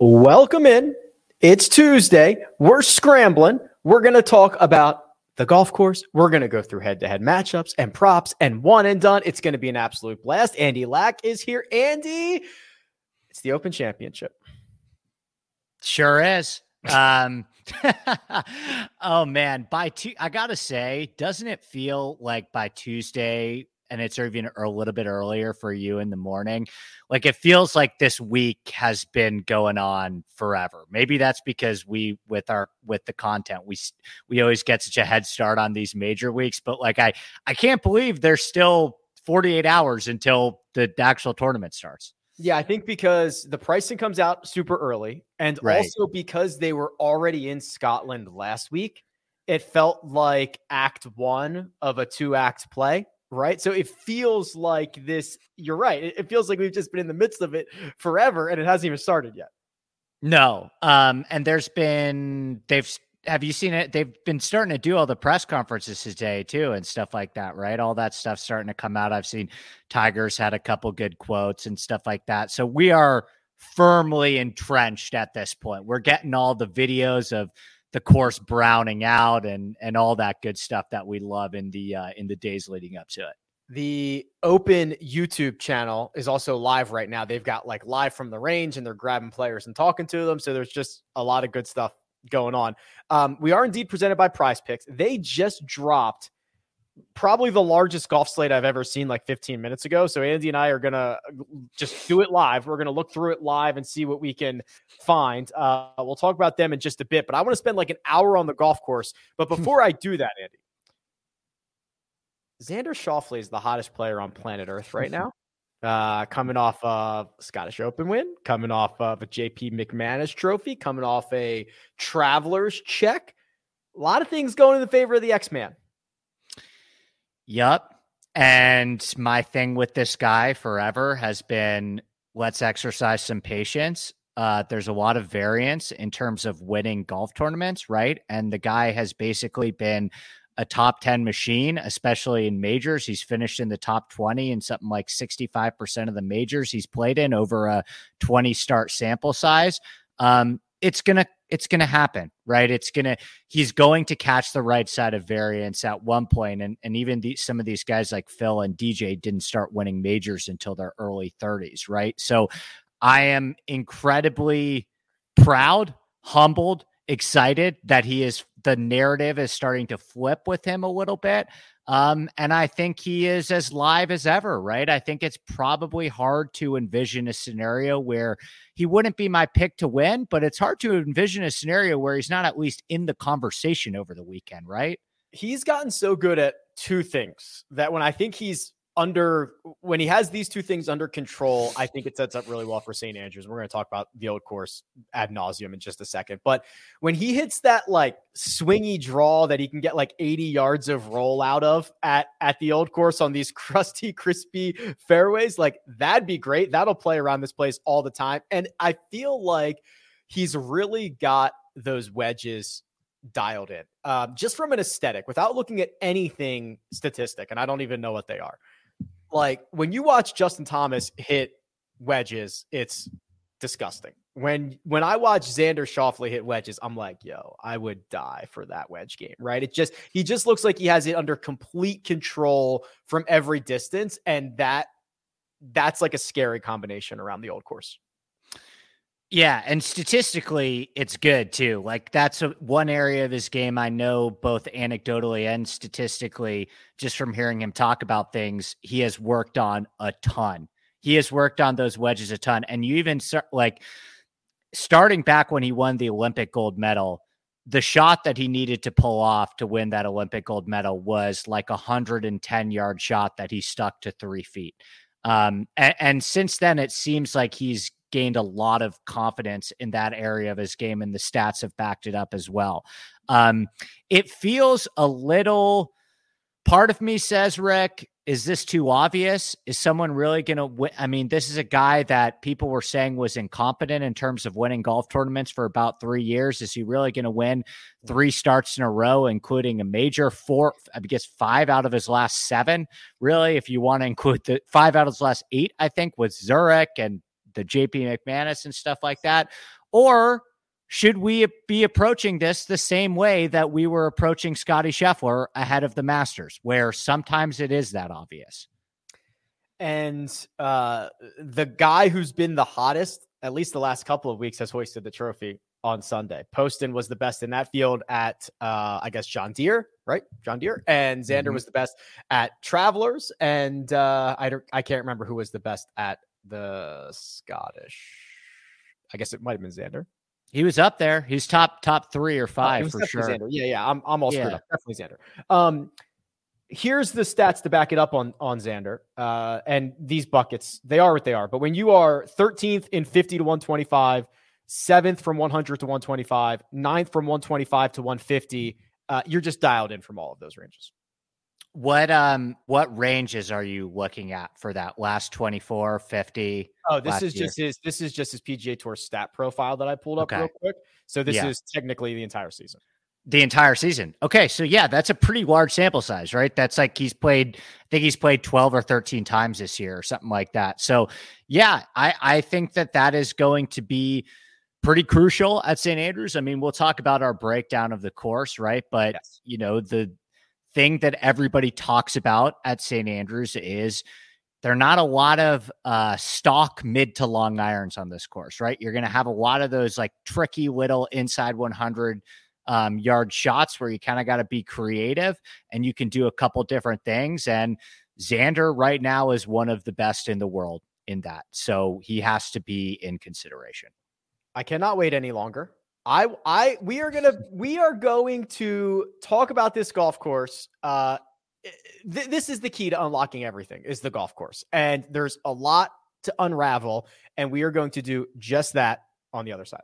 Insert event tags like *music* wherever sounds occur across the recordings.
Welcome in. It's Tuesday. We're scrambling. We're going to talk about the golf course. We're going to go through head to head matchups and props and one and done. It's going to be an absolute blast. Andy Lack is here. Andy, it's the Open Championship. Sure is. Um, *laughs* oh man, by two, I gotta say, doesn't it feel like by Tuesday and it's even a little bit earlier for you in the morning. Like it feels like this week has been going on forever. Maybe that's because we with our with the content we we always get such a head start on these major weeks. But like I I can't believe there's still 48 hours until the actual tournament starts. Yeah, I think because the pricing comes out super early, and right. also because they were already in Scotland last week, it felt like Act One of a two act play right? So it feels like this. You're right. It, feels like we've just been in the midst of it forever, and it hasn't even started yet. No, um, and there's been they've have you seen it? They've been starting to do all the press conferences today too, and stuff like that, right? All that stuff starting to come out. I've seen Tigers had a couple good quotes and stuff like that. So we are firmly entrenched at this point. We're getting all the videos of the course browning out and and all that good stuff that we love in the uh, in the days leading up to it. The Open YouTube channel is also live right now. They've got like live from the range and they're grabbing players and talking to them. So there's just a lot of good stuff going on. Um, we are indeed presented by Prize Picks. They just dropped probably the largest golf slate I've ever seen like 15 minutes ago. So Andy and I are gonna just do it live. We're gonna look through it live and see what we can find. Uh, we'll talk about them in just a bit, but I want to spend like an hour on the golf course. But before I do that, Andy, Xander Schauffele is the hottest player on planet Earth right now. Uh, coming off a Scottish Open win, coming off of a JP McManus trophy, coming off a traveler's check. A lot of things going in the favor of the X Man. Yup. And my thing with this guy forever has been let's exercise some patience. Uh, there's a lot of variance in terms of winning golf tournaments, right? And the guy has basically been a top 10 machine, especially in majors. He's finished in the top 20 in something like 65% of the majors he's played in over a 20 start sample size. Um, it's to it's to happen, right? It's to, he's going to catch the right side of variance at one. And, and even the, some of these guys like Phil and DJ didn't start winning majors until their early 30s, right? So I am incredibly proud, humbled, excited that he is, the narrative is starting to flip with him a little bit. Um, and I think he is as live as ever, right? I think it's probably hard to envision a scenario where he wouldn't be my pick to win, but it's hard to envision a scenario where he's not at least in the conversation over the weekend, right? He's gotten so good at two things that when I think he's under when he has these two things under control, I think it sets up really well for St. Andrews. We're going to talk about the old course ad nauseum in just a second. But when he hits that like swingy draw that he can get like 80 yards of roll out of at at the old course on these *laughs* crusty, crispy fairways, like that'd be great. That'll play around this place all the time. And I feel like he's really got those wedges dialed in um, just from an aesthetic without looking at anything statistic. And I don't even know what they are like when you watch Justin Thomas hit wedges, it's disgusting. When when I watch Xander Schauffele hit wedges, I'm like, yo, I would die for that wedge game, right? It just he just looks like he has it under complete control from every distance, and that that's like a scary combination around the old course. Yeah, and statistically, it's good too. Like that's a, one area of his game I know both anecdotally and statistically, just from hearing him talk about things, he has worked on a ton. He has worked on those wedges a ton, and you even like starting back when he won the Olympic gold medal. The shot that he needed to pull off to win that Olympic gold medal was like a 110 yard shot that he stuck to three feet. Um, and, and since then, it seems like he's gained a lot of confidence in that area of his game, and the stats have backed it up as well. Um, it feels a little. Part of me says, Rick, is this too obvious? Is someone really going to win? I mean, this is a guy that people were saying was incompetent in terms of winning golf tournaments for about three years. Is he really going to win three starts in a row, including a major four? I guess five out of his last seven. Really, if you want to include the five out of his last eight, I think with Zurich and the JP McManus and stuff like that? Or should we be approaching this the same way that we were approaching Scotty Scheffler ahead of the Masters, where sometimes it is that obvious? And uh, the guy who's been the hottest, at least the last couple of weeks, has hoisted the trophy on Sunday. Poston was the best in that field at, uh, I guess, John Deere, right? John Deere. And Xander mm-hmm. was the best at Travelers. And uh, I, don't, I can't remember who was the best at the Scottish. I guess it might have been Xander. He was up there. He's top top three or oh, five oh, for sure. Xander. Yeah, yeah. I'm I'm all screwed yeah. up. Definitely Xander. Um, here's the stats to back it up on on Xander. Uh, and these buckets, they are what they are. But when you are 13th in 50 to 125, seventh from 100 to 125, ninth from 125 to 150, uh, you're just dialed in from all of those ranges. What um what ranges are you looking at for that last 24, 50? Oh, this is year? just his this is just his PGA Tour stat profile that I pulled up okay. real quick. So this yeah. is technically the entire season. The entire season. Okay, so yeah, that's a pretty large sample size, right? That's like he's played I think he's played 12 or 13 times this year or something like that. So, yeah, I I think that that is going to be pretty crucial at St. Andrews. I mean, we'll talk about our breakdown of the course, right? But yes. you know, the thing that everybody talks about at St. Andrews is there are not a lot of uh, stock mid to long irons on this course, right? You're going to have a lot of those like tricky little inside 100 um, yard shots where you kind of got to be creative and you can do a couple different things. And Xander right now is one of the best in the world in that. So he has to be in consideration. I cannot wait any longer. I I we are gonna we are going to talk about this golf course. Uh, th- this is the key to unlocking everything is the golf course, and there's a lot to unravel, and we are going to do just that on the other side.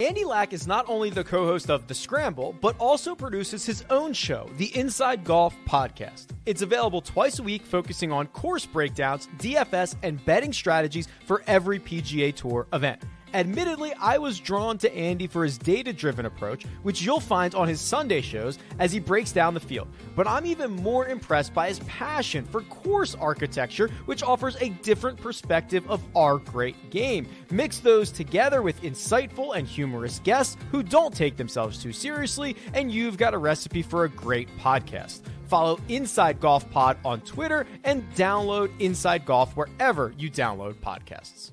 Andy Lack is not only the co host of The Scramble, but also produces his own show, the Inside Golf Podcast. It's available twice a week, focusing on course breakdowns, DFS, and betting strategies for every PGA Tour event. Admittedly, I was drawn to Andy for his data driven approach, which you'll find on his Sunday shows as he breaks down the field. But I'm even more impressed by his passion for course architecture, which offers a different perspective of our great game. Mix those together with insightful and humorous guests who don't take themselves too seriously, and you've got a recipe for a great podcast. Follow Inside Golf Pod on Twitter and download Inside Golf wherever you download podcasts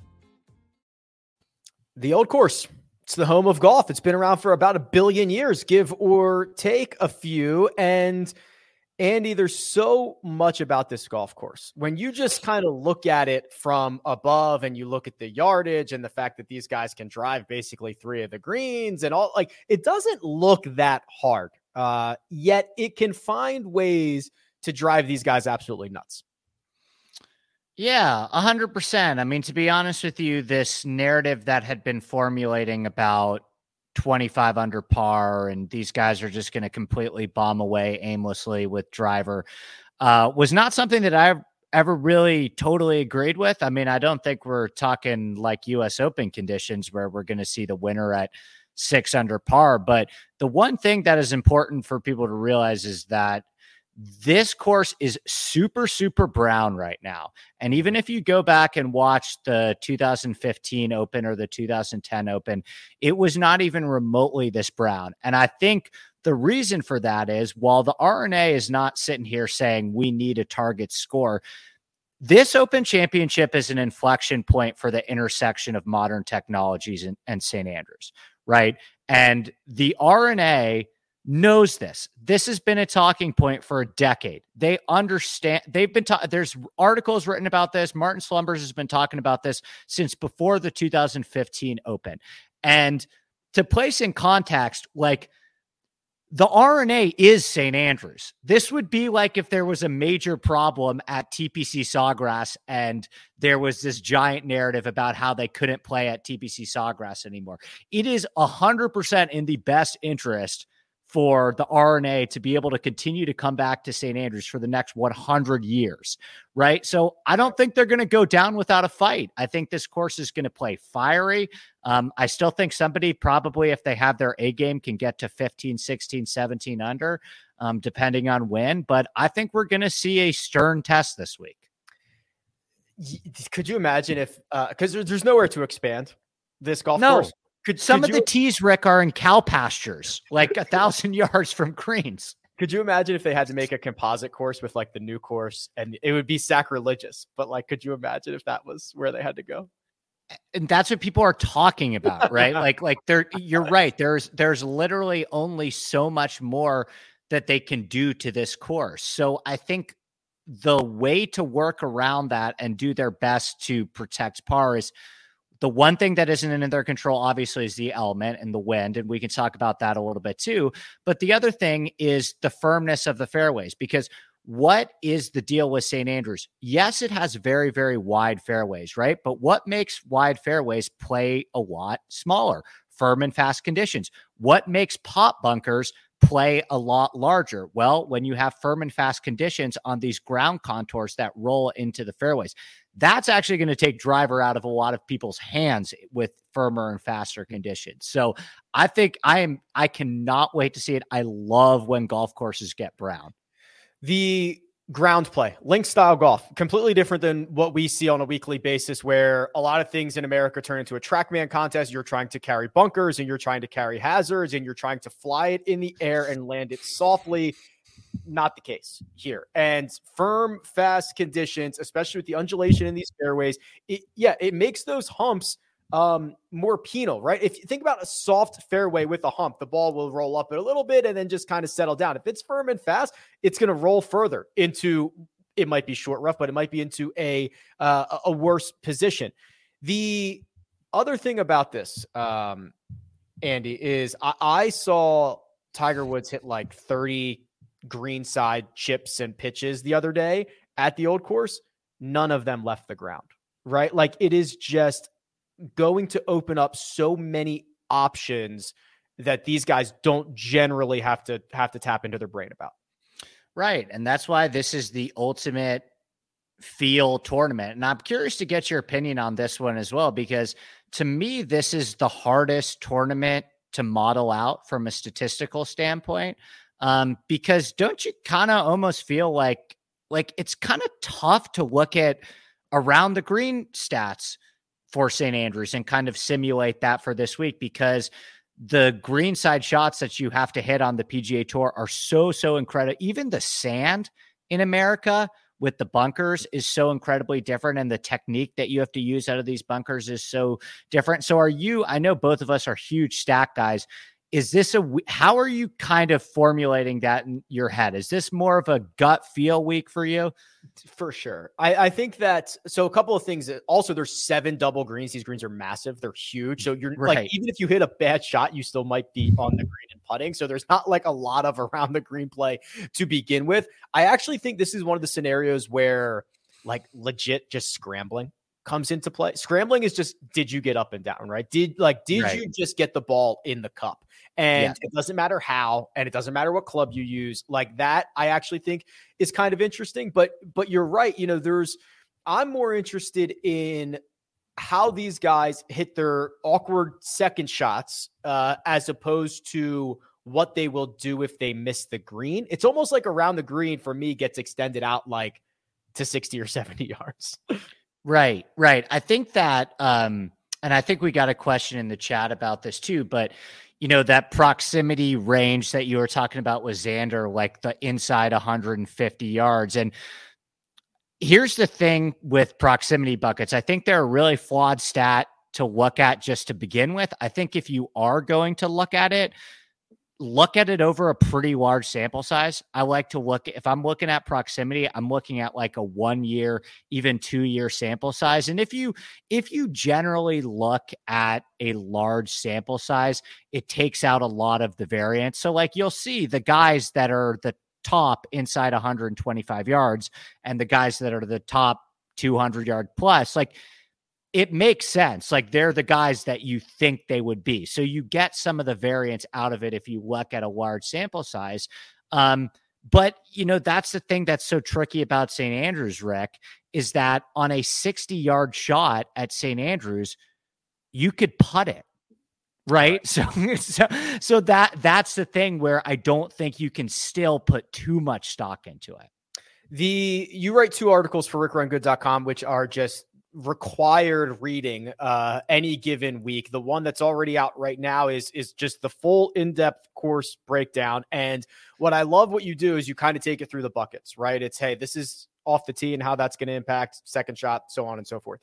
the old course. It's the home of golf. It's been around for about a billion years, give or take a few. And Andy, there's so much about this golf course. When you just kind of look at it from above and you look at the yardage and the fact that these guys can drive basically three of the greens and all, like it doesn't look that hard. Uh, yet it can find ways to drive these guys absolutely nuts. Yeah, 100%. I mean, to be honest with you, this narrative that had been formulating about 25 under par and these guys are just going to completely bomb away aimlessly with driver uh, was not something that I ever really totally agreed with. I mean, I don't think we're talking like US Open conditions where we're going to see the winner at six under par. But the one thing that is important for people to realize is that this course is super, super brown right now. And even if you go back and watch the 2015 Open or the 2010 Open, it was not even remotely this brown. And I think the reason for that is while the R&A is not sitting here saying we need a target score, this Open Championship is an inflection point for the intersection of modern technologies and, St. Andrews, right? And the R&A knows this. This has been a talking point for a decade. They understand. They've been ta- there's articles written about this. Martin Slumbers has been talking about this since before the 2015 Open. And to place in context, like the R&A is St. Andrews. This would be like if there was a major problem at TPC Sawgrass and there was this giant narrative about how they couldn't play at TPC Sawgrass anymore. It is 100% in the best interest for the R&A to be able to continue to come back to St. Andrews for the next 100 years, right? So I don't think they're going to go down without a fight. I think this course is going to play fiery. Um, I still think somebody probably, if they have their A game, can get to 15, 16, 17 under, um, depending on when. But I think we're going to see a stern test this week. Could you imagine if, because uh, there's nowhere to expand This golf no. course. Could some could of you, the tees, Rick, are in cow pastures, like a thousand *laughs* yards from greens. Could you imagine if they had to make a composite course with like the new course, and it would be sacrilegious? But like, could you imagine if that was where they had to go? and that's what people are talking about *laughs* right like like there you're right there's there's literally only so much more that they can do to this course so i think the way to work around that and do their best to protect par is the one thing that isn't in their control, obviously, is the element and the wind. And we can talk about that a little bit too. But the other thing is the firmness of the fairways, because what is the deal with St. Andrews? Yes, it has very, very wide fairways, right? But what makes wide fairways play a lot smaller? Firm and fast conditions. What makes pop bunkers play a lot larger? Well, when you have firm and fast conditions on these ground contours that roll into the fairways, that's actually going to take driver out of a lot of people's hands with firmer and faster conditions. So I think I am, I cannot wait to see it. I love when golf courses get brown. The ground play, link style golf, completely different than what we see on a weekly basis, where a lot of things in America turn into a trackman contest. You're trying to carry bunkers and you're trying to carry hazards and you're trying to fly it in the air and land it softly. Not the case here. And firm, fast conditions, especially with the undulation in these fairways, it, yeah, it makes those humps um, more penal, right? If you think about a soft fairway with a hump, the ball will roll up a little bit and then just kind of settle down. If it's firm and fast, it's going to roll further into it might be short rough, but it might be into a uh, a worse position. The other thing about this, um, Andy, is I, I saw Tiger Woods hit like 30 greenside chips and pitches the other day at the old course. None of them left the ground, right? Like it is just going to open up so many options that these guys don't generally have to have to tap into their brain about. Right. And that's why this is the ultimate feel tournament. And I'm curious to get your opinion on this one as well, because to me, this is the hardest tournament to model out from a statistical standpoint. Um, because don't you kind of almost feel like like it's kind of tough to look at around the green stats for St. Andrews and kind of simulate that for this week because the greenside shots that you have to hit on the PGA Tour are so, so incredible. Even the sand in America with the bunkers is so incredibly different and the technique that you have to use out of these bunkers is so different. So are you I know both of us are huge stack guys is this a how are you kind of formulating that in your head? Is this more of a gut feel week for you? For sure. I, I think that so a couple of things uh, also there's seven double greens these greens are massive they're huge so you're right. like even if you hit a bad shot you still might be on the green and putting so there's not like a lot of around the green play to begin with. I actually think this is one of the scenarios where like legit just scrambling comes into play. Scrambling is just did you get up and down, right? Did like did right. you just get the ball in the cup? And yeah. it doesn't matter how and it doesn't matter what club you use. Like that I actually think is kind of interesting, but but you're right, you know, there's I'm more interested in how these guys hit their awkward second shots uh, as opposed to what they will do if they miss the green. It's almost like around the green for me gets extended out like to 60 or 70 *laughs* yards. Right, right. I think that, um, and I think we got a question in the chat about this too, but you know, that proximity range that you were talking about with Xander, like the inside 150 yards. And here's the thing with proximity buckets I think they're a really flawed stat to look at just to begin with. I think if you are going to look at it, look at it over a pretty large sample size. I like to look if I'm looking at proximity, I'm looking at like a 1 year, even 2 year sample size. And if you if you generally look at a large sample size, it takes out a lot of the variance. So like you'll see the guys that are the top inside 125 yards and the guys that are the top 200 yard plus like it makes sense. Like they're the guys that you think they would be. So you get some of the variance out of it if you look at a large sample size. Um, but you know, that's the thing that's so tricky about St. Andrews, Rick, is that on a 60 yard shot at St. Andrews, you could putt it. Right? right. So, *laughs* so so that that's the thing where I don't think you can still put too much stock into it. The you write two articles for rickrungood.com, which are just required reading uh, any given week. The one that's already out right now is is just the full in-depth course breakdown. And what I love what you do is you kind of take it through the buckets, right? It's hey, this is off the tee and how that's going to impact second shot, so on and so forth.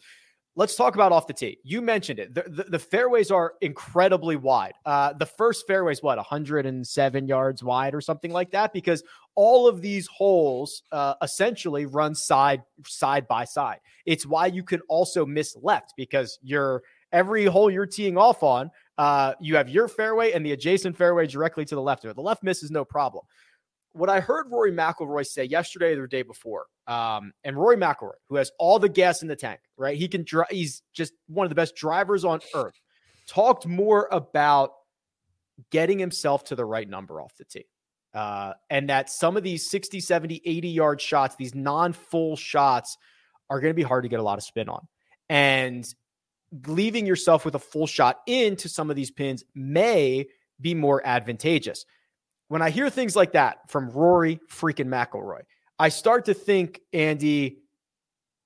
Let's talk about off the tee. You mentioned it. The, the, the fairways are incredibly wide. Uh, the first fairway is what, 107 yards wide or something like that? Because all of these holes uh, essentially run side side by side. It's why you can also miss left because you're every hole you're teeing off on, uh, you have your fairway and the adjacent fairway directly to the left of it. The left miss is no problem what I heard Rory McIlroy say yesterday or the day before, um, and Rory McIlroy, who has all the gas in the tank, right? He can drive. He's just one of the best drivers on earth. Talked more about getting himself to the right number off the tee. Uh, and that some of these 60, 70, 80 yard shots, these non full shots, are going to be hard to get a lot of spin on. And leaving yourself with a full shot into some of these pins may be more advantageous when I hear things like that from Rory freaking McIlroy, I start to think, Andy,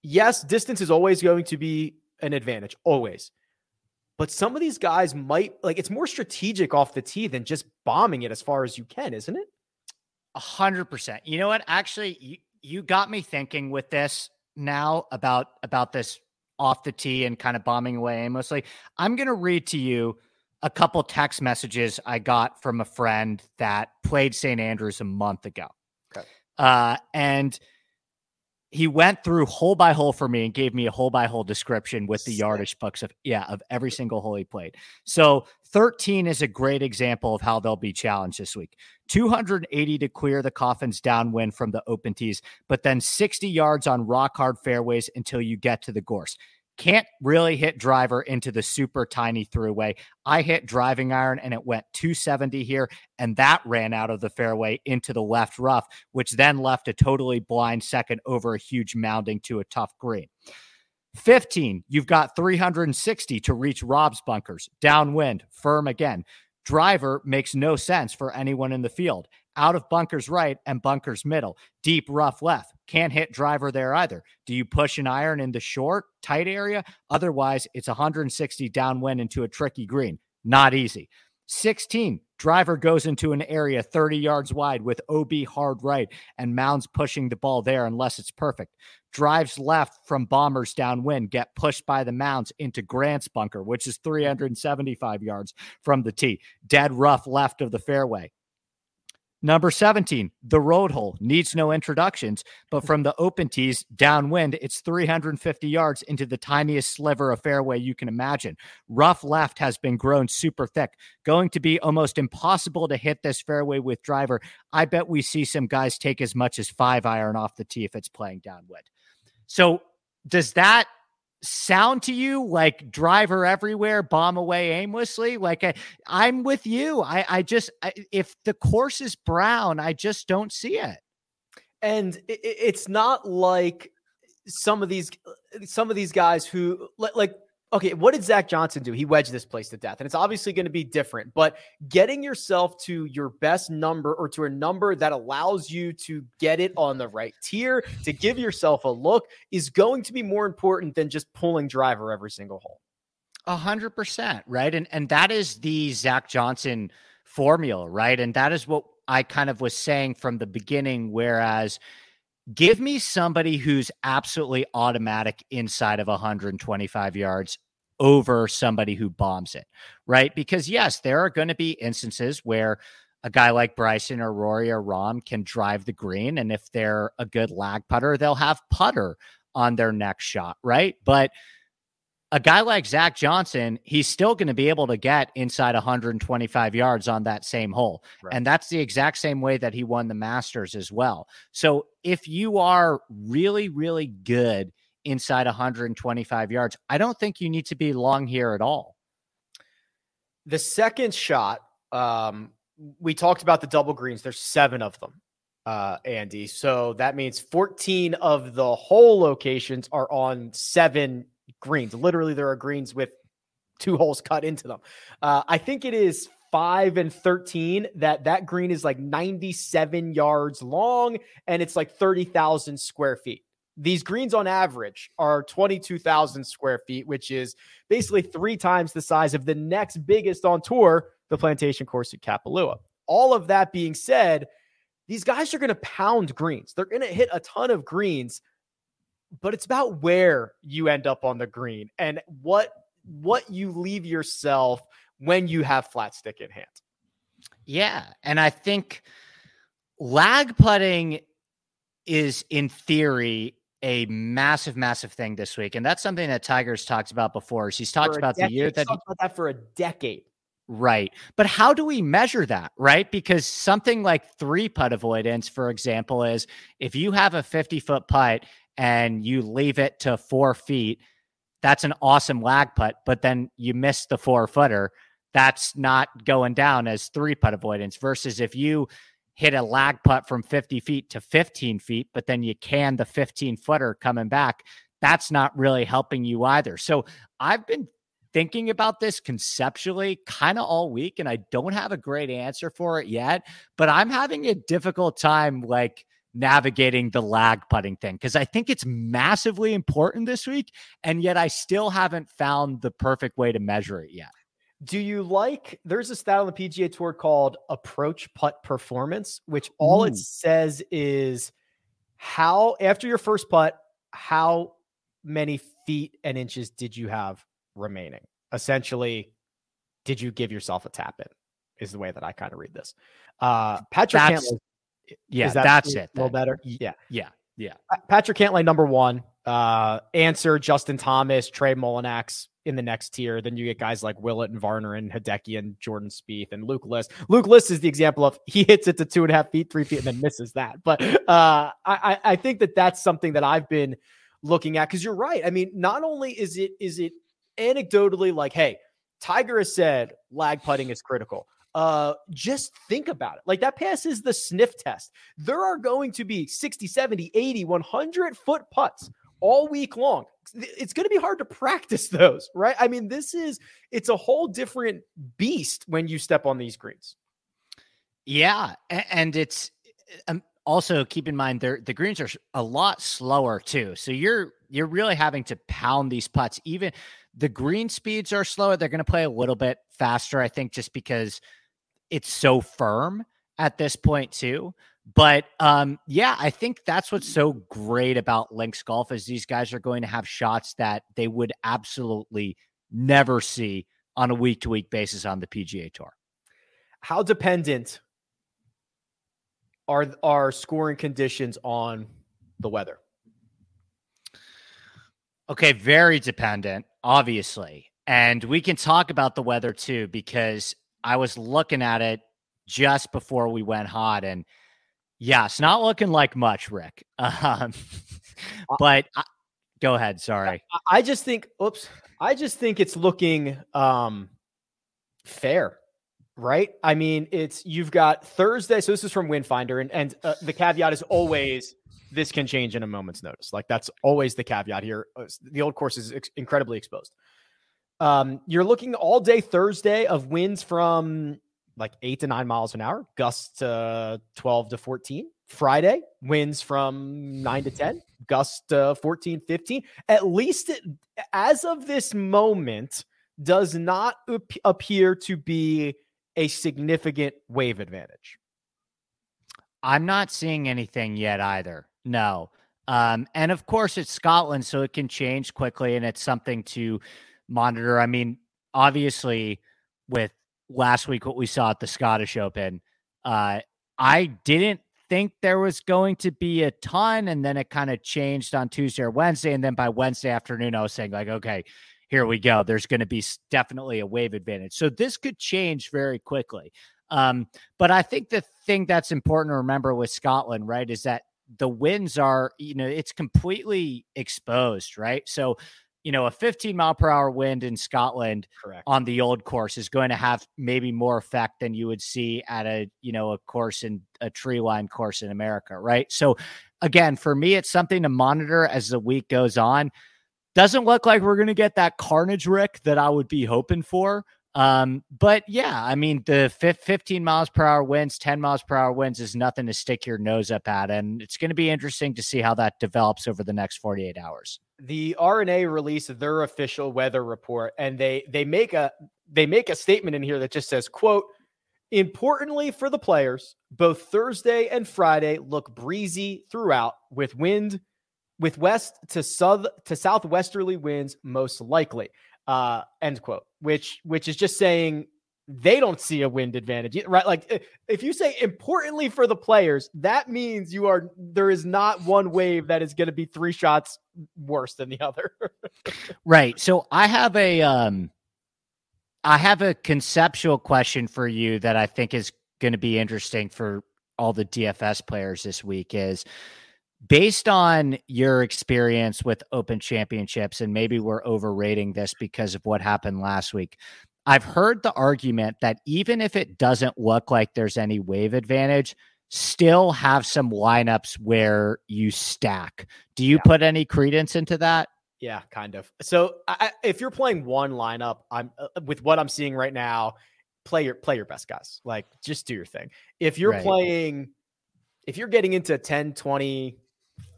yes, distance is always going to be an advantage, always. But some of these guys might like it's more strategic off the tee than just bombing it as far as you can, isn't it? A hundred percent. You know what? Actually, you, you got me thinking with this now about about this off the tee and kind of bombing away aimlessly. I'm gonna read to you a couple text messages I got from a friend that played St. Andrews a month ago. Okay. Uh, and he went through hole by hole for me and gave me a hole by hole description with the yardage books of yeah of every single hole he played. So 13 is a great example of how they'll be challenged this week. 280 to clear the coffins downwind from the open tees, but then 60 yards on rock hard fairways until you get to the gorse. Can't really hit driver into the super tiny throughway. I hit driving iron and it went 270 here, and that ran out of the fairway into the left rough, which then left a totally blind second over a huge mounding to a tough green. 15, you've got 360 to reach Rob's bunkers. Downwind, firm again. Driver makes no sense for anyone in the field out of bunkers right and bunkers middle, deep rough left. Can't hit driver there either. Do you push an iron in the short, tight area? Otherwise, it's 160 downwind into a tricky green. Not easy. 16, driver goes into an area 30 yards wide with OB hard right and Mounds pushing the ball there unless it's perfect. Drives left from bombers downwind, get pushed by the Mounds into Grant's bunker, which is 375 yards from the tee. Dead rough left of the fairway. Number 17, the road hole needs no introductions, but from the open tees downwind, it's 350 yards into the tiniest sliver of fairway you can imagine. Rough left has been grown super thick, going to be almost impossible to hit this fairway with driver. I bet we see some guys take as much as five iron off the tee if it's playing downwind. So, does that sound to you like driver everywhere, bomb away aimlessly? Like I, I'm with you. I, I just I, if the course is brown, I just don't see it. And it, it's not like some of these some of these guys who like okay, what did Zach Johnson do? He wedged this place to death, and it's obviously going to be different. But getting yourself to your best number or to a number that allows you to get it on the right tier to give yourself a look is going to be more important than just pulling driver every single hole. A hundred percent, right? And and that is the Zach Johnson formula, right? And that is what I kind of was saying from the beginning. Whereas give me somebody who's absolutely automatic inside of 125 yards over somebody who bombs it, right? Because yes, there are going to be instances where a guy like Bryson or Rory or Rahm can drive the green. And if they're a good lag putter, they'll have putter on their next shot, right? But a guy like Zach Johnson, he's still going to be able to get inside 125 yards on that same hole. Right. And that's the exact same way that he won the Masters as well. So if you are really, really good inside 125 yards. I don't think you need to be long here at all. The second shot, um, we talked about the double greens. There's seven of them, uh, Andy. So that means 14 of the hole locations are on seven greens. Literally, there are greens with two holes cut into them. Uh, I think it is five and 13 that that green is like 97 yards long and it's like 30,000 square feet. These greens on average are 22,000 square feet, which is basically three times the size of the next biggest on tour, the Plantation Course at Kapalua. All of that being said, these guys are going to pound greens. They're going to hit a ton of greens, but it's about where you end up on the green and what what you leave yourself when you have flat stick in hand. Yeah, and I think lag putting is in theory a massive, massive thing this week, and that's something that Tiger's talked about before. He's talked about decade. the year that he, about that for a decade. Right. But how do we measure that? Right. Because something like three putt avoidance, for example, is if you have a 50 foot putt and you leave it to four feet, that's an awesome lag putt, but then you miss the four footer. That's not going down as three putt avoidance versus if you hit a lag putt from 50 feet to 15 feet, but then you can the 15 footer coming back. That's not really helping you either. So I've been thinking about this conceptually kind of all week, and I don't have a great answer for it yet, but I'm having a difficult time like navigating the lag putting thing because I think it's massively important this week, and yet I still haven't found the perfect way to measure it yet. Do you like? There's a stat on the PGA Tour called approach putt performance, which all Ooh. it says is how after your first putt, how many feet and inches did you have remaining? Essentially, did you give yourself a tap in? Is the way that I kind of read this. Uh, Patrick that's, Cantlay, yeah, that that's it. A little better. Yeah, yeah, yeah. Patrick Cantlay number one. Uh, Ancer Justin Thomas, Trey Mullinax in the next tier. Then you get guys like Willett and Varner and Hideki and Jordan Spieth and Luke List. Luke List is the example of he hits it to two and a half feet, three feet, and then misses that. But uh, I, I think that that's something that I've been looking at because you're right. I mean, not only is it is it anecdotally like, hey, Tiger has said lag putting is critical. Uh, just think about it. Like that passes the sniff test. There are going to be 60, 70, 80, 100 foot putts all week long. It's going to be hard to practice *laughs* those, right? I mean, this is it's a whole different beast when you step on these greens. Yeah, and it's um, also keep in mind the greens are a lot slower too. So you're you're really having to pound these putts. Even the green speeds are slower. They're going to play a little bit faster, I think, just because it's so firm at this point too. But um, yeah, I think that's what's so great about links golf is these guys are going to have shots that they would absolutely never see on a week to week basis on the PGA Tour. How dependent are are scoring conditions on the weather? Okay, very dependent, obviously. And we can talk about the weather too, because I was looking at it just before we went hot and yeah, it's not looking like much, Rick. *laughs* Um, but I, go ahead. Sorry. I, I just think, oops, I just think it's looking um, fair, right? I mean, it's you've got Thursday. So this is from Windfinder, and and uh, the caveat is always this can change in a moment's notice. Like that's always the caveat here. Uh, the old course is ex- incredibly exposed. Um, you're looking all day Thursday of winds from like eight to nine miles an hour, gusts to 12 to 14. Friday, winds from nine to 10, gusts to 14, 15. At least it, as of this moment, does not ap- appear to be a significant wave advantage. I'm not seeing anything yet either. No. Um, and of course, it's Scotland, so it can change quickly, and it's something to monitor. I mean, obviously, with last week what we saw at the Scottish Open. Uh, I didn't think there was going to be a ton, and then it kind of changed on Tuesday or Wednesday, and then by Wednesday afternoon, I was saying like, okay, here we go. There's going to be definitely a wave advantage, so this could change very quickly. Um, but I think the thing that's important to remember with Scotland, right, is that the winds are, you know, it's completely exposed, right? So you know, a 15 mile per hour wind in Scotland Correct. on the old course is going to have maybe more effect than you would see at a, you know, a course in a tree line course in America, right? So again, for me, it's something to monitor as the week goes on. Doesn't look like we're going to get that carnage, Rick, that I would be hoping for. Um, but yeah, I mean, the 15 miles per hour winds, 10 miles per hour winds is nothing to stick your nose up at. And it's going to be interesting to see how that develops over the next 48 hours. The R&A released their official weather report and they they make a they make a statement in here that just says, quote, importantly for the players, both Thursday and Friday look breezy throughout with wind with west to south to southwesterly winds most likely. Uh, end quote. Which which is just saying they don't see a wind advantage, right? Like if you say importantly for the players, that means you are there is not one wave that is going to be three shots worse than the other. *laughs* right. So I have a um I have a conceptual question for you that I think is going to be interesting for all the DFS players this week is based on your experience with open championships and maybe we're overrating this because of what happened last week i've heard the argument that even if it doesn't look like there's any wave advantage still have some lineups where you stack. Do you yeah. put any credence into that? Yeah kind of. So I, if you're playing one lineup i'm uh, with what i'm seeing right now play your play your best guys. Like just do your thing. If you're right. playing if you're getting into 10 20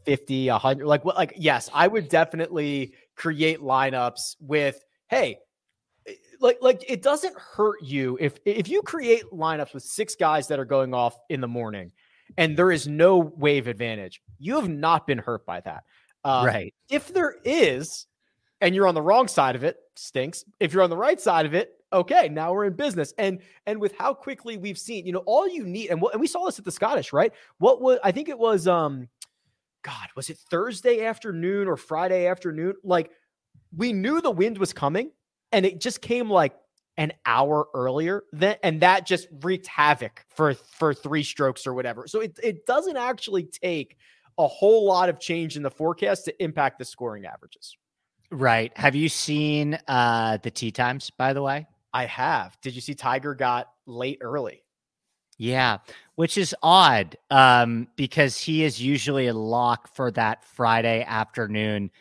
50, 100. Like, what? Like, yes, I would definitely create lineups with, hey, eh, like, like it doesn't hurt you if if you create lineups with six guys that are going off in the morning, and there is no wave advantage. You have not been hurt by that, um, right? If there is, and you're on the wrong side of it, stinks. If you're on the right side of it, okay, now we're in business. And and with how quickly we've seen, you know, all you need, and, what, and we saw this at the Scottish, right? What was I think it was um God, was it Thursday afternoon or Friday afternoon? Like we knew the wind was coming and it just came like an hour earlier then and that just wreaked havoc for for three strokes or whatever. So it it doesn't actually take a whole lot of change in the forecast to impact the scoring averages. Right. Have you seen uh the tee times by the way? I have. Did you see Tiger got late early? Yeah, which is odd um, because he is usually a lock for that Friday afternoon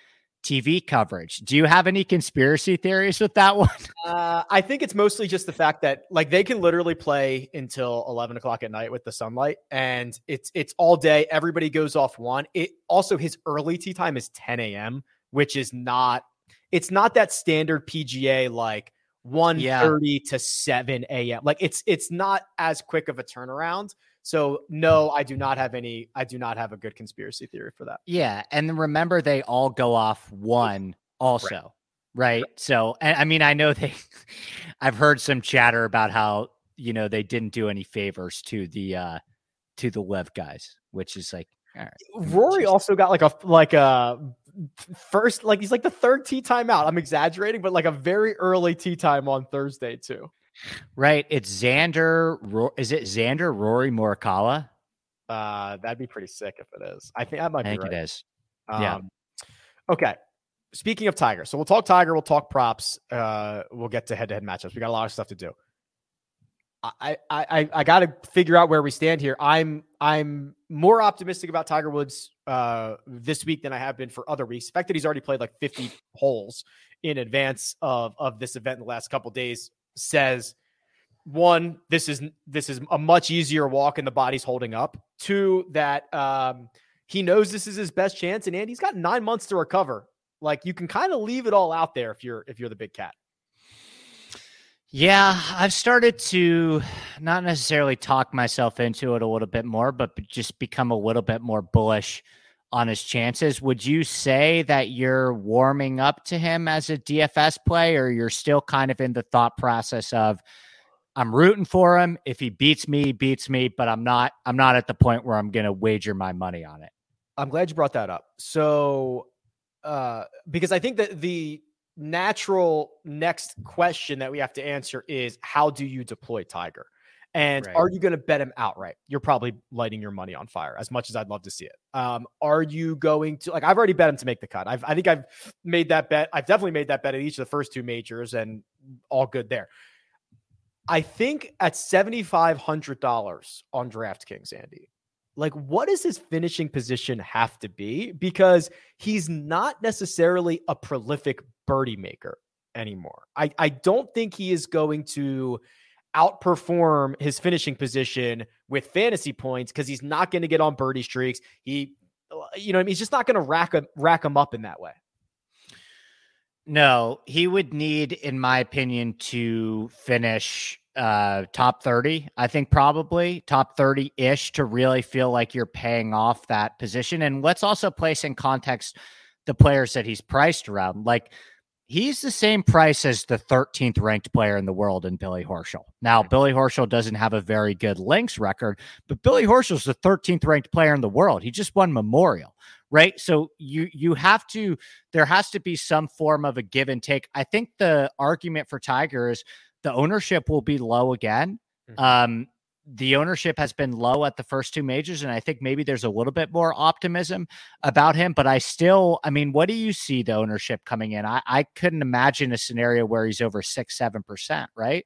TV coverage. Do you have any conspiracy theories with that *laughs* one? Uh, I think it's mostly just the fact that like they can literally play until eleven o'clock at night with the sunlight, and it's it's all day. Everybody goes off one. It also his early tee time is ten a.m., which is not. It's not that standard PGA like 1 30 to 7 a.m. Like it's it's not as quick of a turnaround. So no, I do not have any I do not have a good conspiracy theory for that. Yeah. And remember they all go off one also. Right. right? So and I mean I know they *laughs* I've heard some chatter about how, you know, they didn't do any favors to the uh to the LIV guys, which is like Rory also got like a like a first, like he's like the third tee time out. I'm exaggerating, but like a very early tee time on Thursday too. Right. It's Xander. Is it Xander Rory Morikawa? Uh, that'd be pretty sick if it is. I think that might I think right. it is. Um, yeah. Okay. Speaking of Tiger, so we'll talk Tiger. We'll talk props. Uh, we'll get to head to head matchups. We got a lot of stuff to do. I I I got to figure out where we stand here. I'm I'm more optimistic about Tiger Woods uh, this week than I have been for other weeks. The fact that he's already played like 50 holes in advance of of this event in the last couple days says one, this is this is a much easier walk and the body's holding up. Two, that um, he knows this is his best chance, and Andy's got nine months to recover. Like you can kind of leave it all out there if you're if you're the big cat. Yeah, I've started to not necessarily talk myself into it a little bit more, but just become a little bit more bullish on his chances. Would you say that you're warming up to him as a DFS play, or you're still kind of in the thought process of I'm rooting for him. If he beats me, he beats me, but I'm not I'm not at the point where I'm gonna wager my money on it. I'm glad you brought that up. So uh because I think that the natural next question that we have to answer is how do you deploy Tiger? And right. are you going to bet him outright? You're probably lighting your money on fire as much as I'd love to see it. Um, are you going to like I've already bet him to make the cut. I've, I think I've made that bet. I've definitely made that bet at each of the first two majors and all good there. I think at $7,500 on DraftKings, Andy, like what does his finishing position have to be because he's not necessarily a prolific birdie maker anymore. I, I don't think he is going to outperform his finishing position with fantasy points because he's not going to get on birdie streaks. He, you know, he's just not going to rack a, rack them up in that way. No, he would need, in my opinion, to finish uh, top 30. I think probably top 30 ish to really feel like you're paying off that position. And let's also place in context the players that he's priced around. Like he's the same price as the 13th ranked player in the world in Billy Horschel. Now, Billy Horschel doesn't have a very good links record, but Billy Horschel's the 13th ranked player in the world. He just won Memorial, right? So you you have to there has to be some form of a give and take. I think the argument for Tiger is the ownership will be low again. Mm-hmm. Um, the ownership has been low at the first two majors, and I think maybe there's a little bit more optimism about him. But I still, I mean, what do you see the ownership coming in? I, I couldn't imagine a scenario where he's over six, seven percent, right?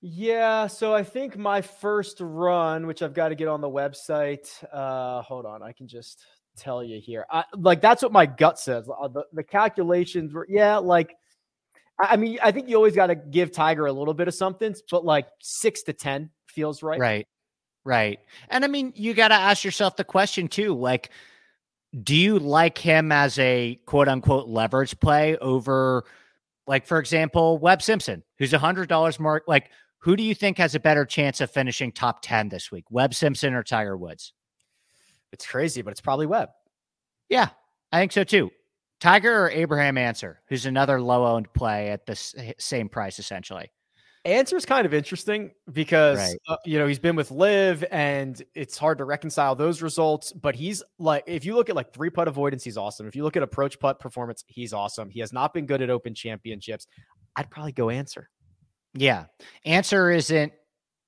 Yeah, so I think my first run, which I've got to get on the website. Uh, hold on, I can just tell you here. I, like that's what my gut says. Uh, the, the calculations were, yeah, like I mean, I think you always got to give Tiger a little bit of something, but like six to 10 feels right. Right. Right. And I mean, you got to ask yourself the question too like, do you like him as a quote unquote leverage play over, like, for example, Webb Simpson, who's a $100 more? Like, who do you think has a better chance of finishing top 10 this week, Webb Simpson or Tiger Woods? It's crazy, but it's probably Webb. Yeah, I think so too. Tiger or Abraham Ancer, who's another low owned play at the same price essentially. Ancer is kind of interesting because right. uh, you know he's been with LIV and it's hard to reconcile those results. But he's like, if you look at like three putt avoidance, he's awesome. If you look at approach putt performance, he's awesome. He has not been good at Open Championships. I'd probably go Ancer. Yeah, Ancer isn't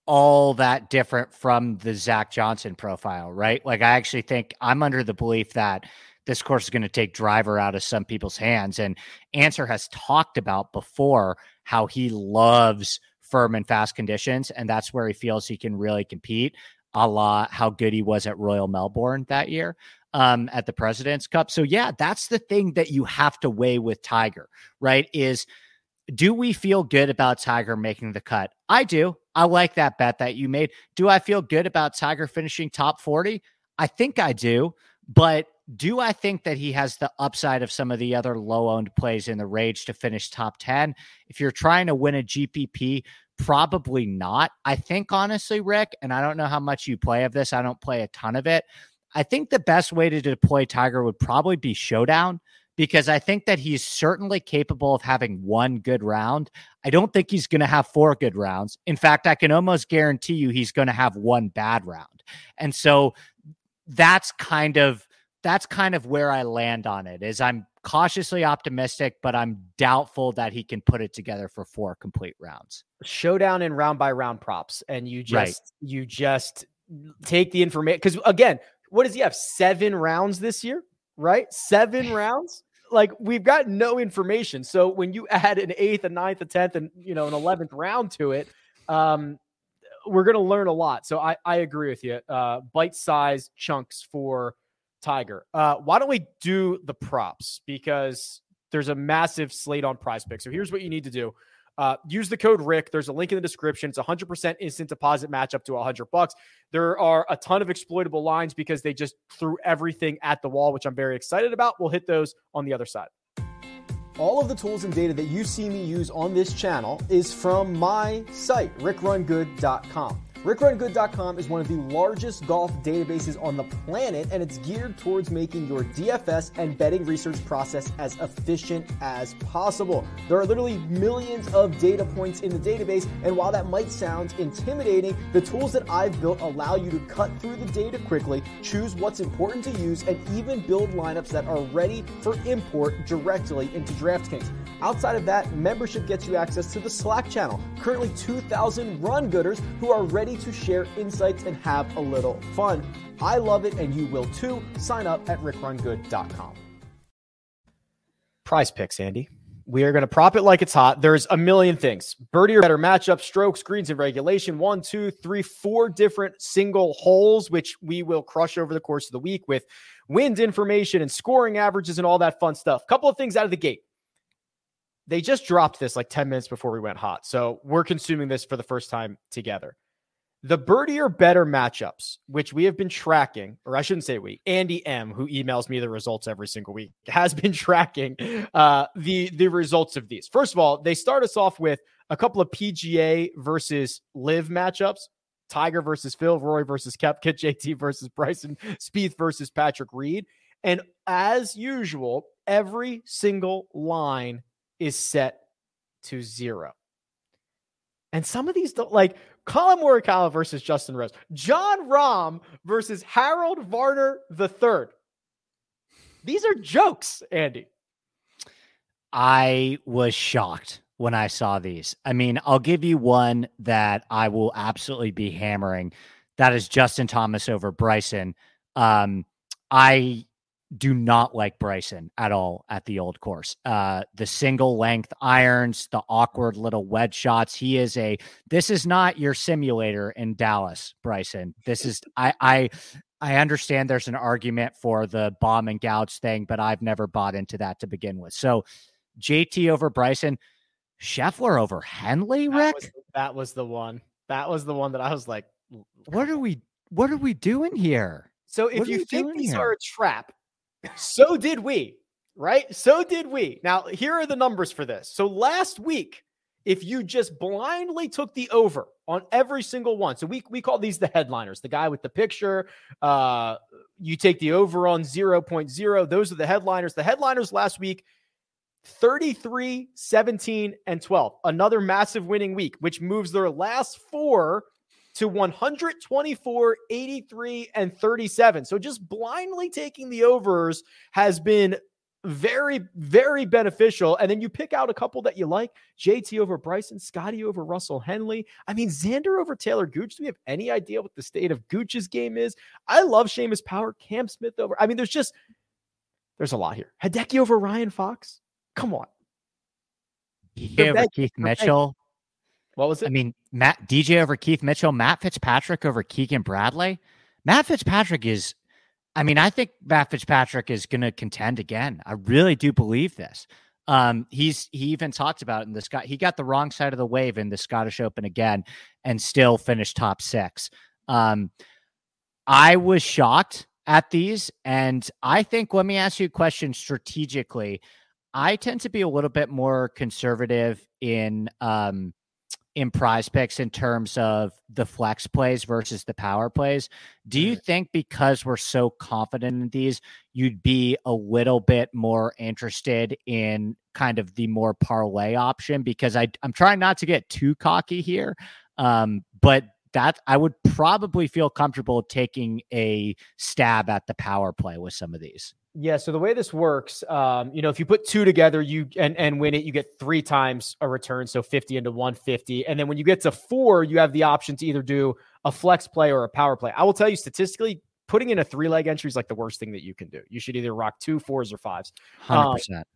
all that different from the Zach Johnson profile, right? Like I actually think I'm under the belief that this course is going to take driver out of some people's hands. And Ancer has talked about before how he loves firm and fast conditions, and that's where he feels he can really compete. A la how good he was at Royal Melbourne that year um, at the President's Cup. So yeah, that's the thing that you have to weigh with Tiger, right? Is do we feel good about Tiger making the cut? I do. I like that bet that you made. Do I feel good about Tiger finishing top 40? I think I do. But do I think that he has the upside of some of the other low owned plays in the rage to finish top 10? If you're trying to win a GPP, probably not. I think, honestly, Rick, and I don't know how much you play of this, I don't play a ton of it. I think the best way to deploy Tiger would probably be Showdown because I think that he's certainly capable of having one good round. I don't think he's going to have four good rounds. In fact, I can almost guarantee you he's going to have one bad round. And so that's kind of that's kind of where I land on it. Is I'm cautiously optimistic, but I'm doubtful that he can put it together for four complete rounds. Showdown and round by round props, and you just right. you just take the information because again, what does he have? Seven rounds this year, right? Seven *laughs* rounds. Like we've got no information. So when you add an eighth, a ninth, a tenth, and you know an eleventh round to it, um, we're going to learn a lot. So I, I agree with you. Uh, bite size chunks for Tiger. Uh, why don't we do the props? Because there's a massive slate on prize pick. So here's what you need to do. Uh, use the code Rick. There's a link in the description. It's 100% instant deposit match up to 100 bucks. There are a ton of exploitable lines because they just threw everything at the wall, which I'm very excited about. We'll hit those on the other side. All of the tools and data that you see me use on this channel is from my site, rickrungood.com. RickRunGood.com is one of the largest golf databases on the planet, and it's geared towards making your DFS and betting research process as efficient as possible. There are literally millions of data points in the database, and while that might sound intimidating, the tools that I've built allow you to cut through the data quickly, choose what's important to use, and even build lineups that are ready for import directly into DraftKings. Outside of that, membership gets you access to the Slack channel, currently 2,000 run gooders who are ready to share insights and have a little fun. I love it and you will too. Sign up at rickrungood.com. Prize picks, Andy. We are going to prop it like it's hot. There's a million things. Birdie or better matchup, strokes, greens, and regulation. One, two, three, four different single holes, which we will crush over the course of the week with wind information and scoring averages and all that fun stuff. Couple of things out of the gate. they just dropped this like 10 minutes before we went hot. So we're consuming this for the first time together. The birdie or better matchups, which we have been tracking, or I shouldn't say we, Andy M, who emails me the results every single week, *laughs* has been tracking uh, the the results of these. First of all, they start us off with a couple of PGA versus LIV matchups. Tiger versus Phil, Rory versus Koepka, JT versus Bryson, Spieth versus Patrick Reed. And as usual, every single line is set to zero. And some of these don't like Collin Morikawa versus Justin Rose, Jon Rahm versus Harold Varner III. These are jokes, Andy. I was shocked when I saw these. I mean, I'll give you one that I will absolutely be hammering. That is Justin Thomas over Bryson. Um, I do not like Bryson at all at the old course. Uh, the single length irons, the awkward little wedge shots. He is a. This is not your simulator in Dallas, Bryson. This is I I I understand there's an argument for the bomb and gouge thing, but I've never bought into that to begin with. So JT over Bryson, Scheffler over Henley. Rick, that was, that was the one. That was the one that I was like, what are we? What are we doing here? So if you think these here? are a trap, so did we, right? So did we. Now, here are the numbers for this. So last week, if you just blindly took the over on every single one, so we we call these the headliners, the guy with the picture. Uh, you take the over on 0.0. Those are the headliners. The headliners last week 33, 17, and 12. Another massive winning week, which moves their last four to 124, 83, and 37. So just blindly taking the overs has been very, very beneficial. And then you pick out a couple that you like JT over Bryson, Scotty over Russell Henley. I mean, Xander over Taylor Gooch. Do we have any idea what the state of Gooch's game is? I love Seamus Power, Cam Smith over. I mean, there's just, there's a lot here. Hideki over Ryan Fox. Come on. Over Keith Mitchell. What was it? I mean, Matt DJ over Keith Mitchell, Matt Fitzpatrick over Keegan Bradley. Matt Fitzpatrick is, I mean, I think Matt Fitzpatrick is going to contend again. I really do believe this. Um, he's he even talked about it in the Scott. He got the wrong side of the wave in the Scottish Open again, and still finished top six. Um, I was shocked at these, and I think. Let me ask you a question strategically. I tend to be a little bit more conservative in um, in prize picks in terms of the flex plays versus the power plays. Do you think because we're so confident in these, you'd be a little bit more interested in kind of the more parlay option? Because I, I'm trying not to get too cocky here, um, but that I would probably feel comfortable taking a stab at the power play with some of these. Yeah. So the way this works, um, you know, if you put two together, you and and win it, you get three times a return, so fifty into one fifty. And then when you get to four, you have the option to either do a flex play or a power play. I will tell you statistically, putting in a three leg entry is like the worst thing that you can do. You should either rock two fours or fives. Hundred um, percent.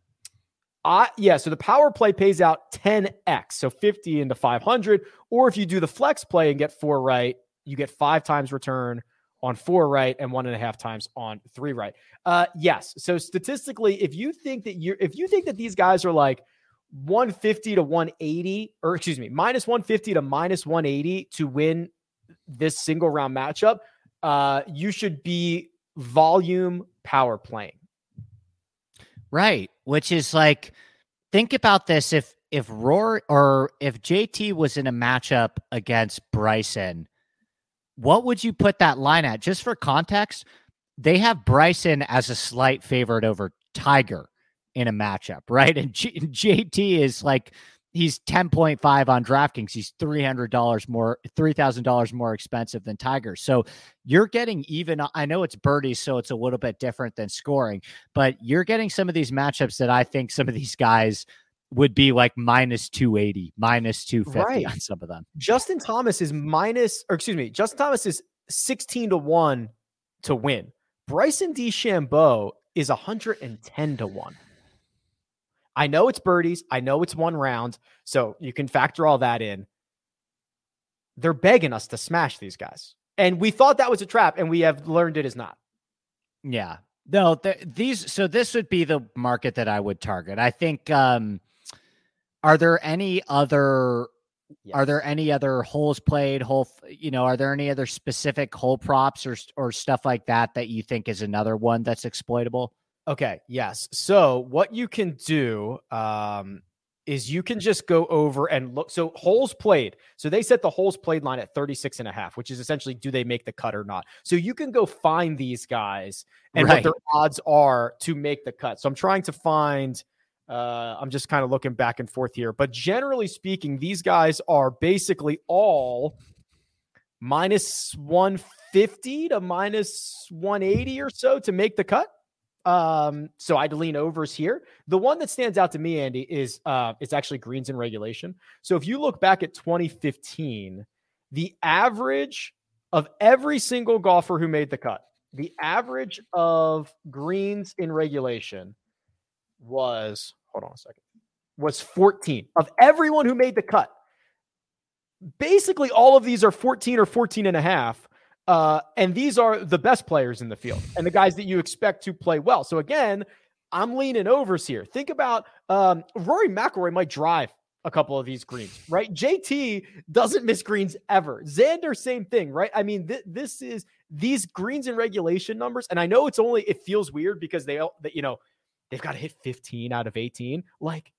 I yeah, so the power play pays out 10x, so 50 into 500. Or if you do the flex play and get four right, you get five times return on four right and one and a half times on three right. Uh, yes. So statistically, if you think that you're, if you think that these guys are like 150 to 180, or excuse me, minus 150 to minus 180 to win this single round matchup, uh, you should be volume power playing. Right. Which is like, think about this. If, if Roar or if JT was in a matchup against Bryson, what would you put that line at? Just for context, they have Bryson as a slight favorite over Tiger in a matchup, *laughs* right? And G- JT is like he's 10.5 on DraftKings. He's $300 more, $3,000 more expensive than Tiger. So you're getting even, I know it's birdies, so it's a little bit different than scoring, but you're getting some of these matchups that I think some of these guys would be like minus 280, minus 250 right. on some of them. Justin Thomas is minus, or excuse me, Justin Thomas is 16 to 1 to win. Bryson DeChambeau is 110 to 1. I know it's birdies. I know it's one round. So you can factor all that in. They're begging us to smash these guys. And we thought that was a trap, and we have learned it is not. Yeah. No, th- these, so this would be the market that I would target. I think, um, Are there any other Yes. Are there any other holes played, hole, you know, are there any other specific hole props or or stuff like that that you think is another one that's exploitable? Okay, yes. So what you can do um, is you can just go over and look. So holes played. So they set the holes played line at 36 and a half, which is essentially do they make the cut or not. So you can go find these guys and what their odds are to make the cut. So I'm trying to find uh, I'm just kind of looking back and forth here, but generally speaking, these guys are basically all minus 150 to minus 180 or so to make the cut. Um, so I'd lean overs here. The one that stands out to me, Andy, is uh, it's actually greens in regulation. So if you look back at 2015, the average of every single golfer who made the cut, the average of greens in regulation was hold on a second was 14 of everyone who made the cut basically all of these are 14 or 14 and a half uh, and these are the best players in the field and the guys that you expect to play well. So again i'm leaning overs here. Think about um, rory mcilroy might drive a couple of these greens right? Jt doesn't miss greens ever. Xander same thing right? I mean th- this is these greens and regulation numbers and i know it's only it feels weird because they you know they've got to hit 15 out of 18 like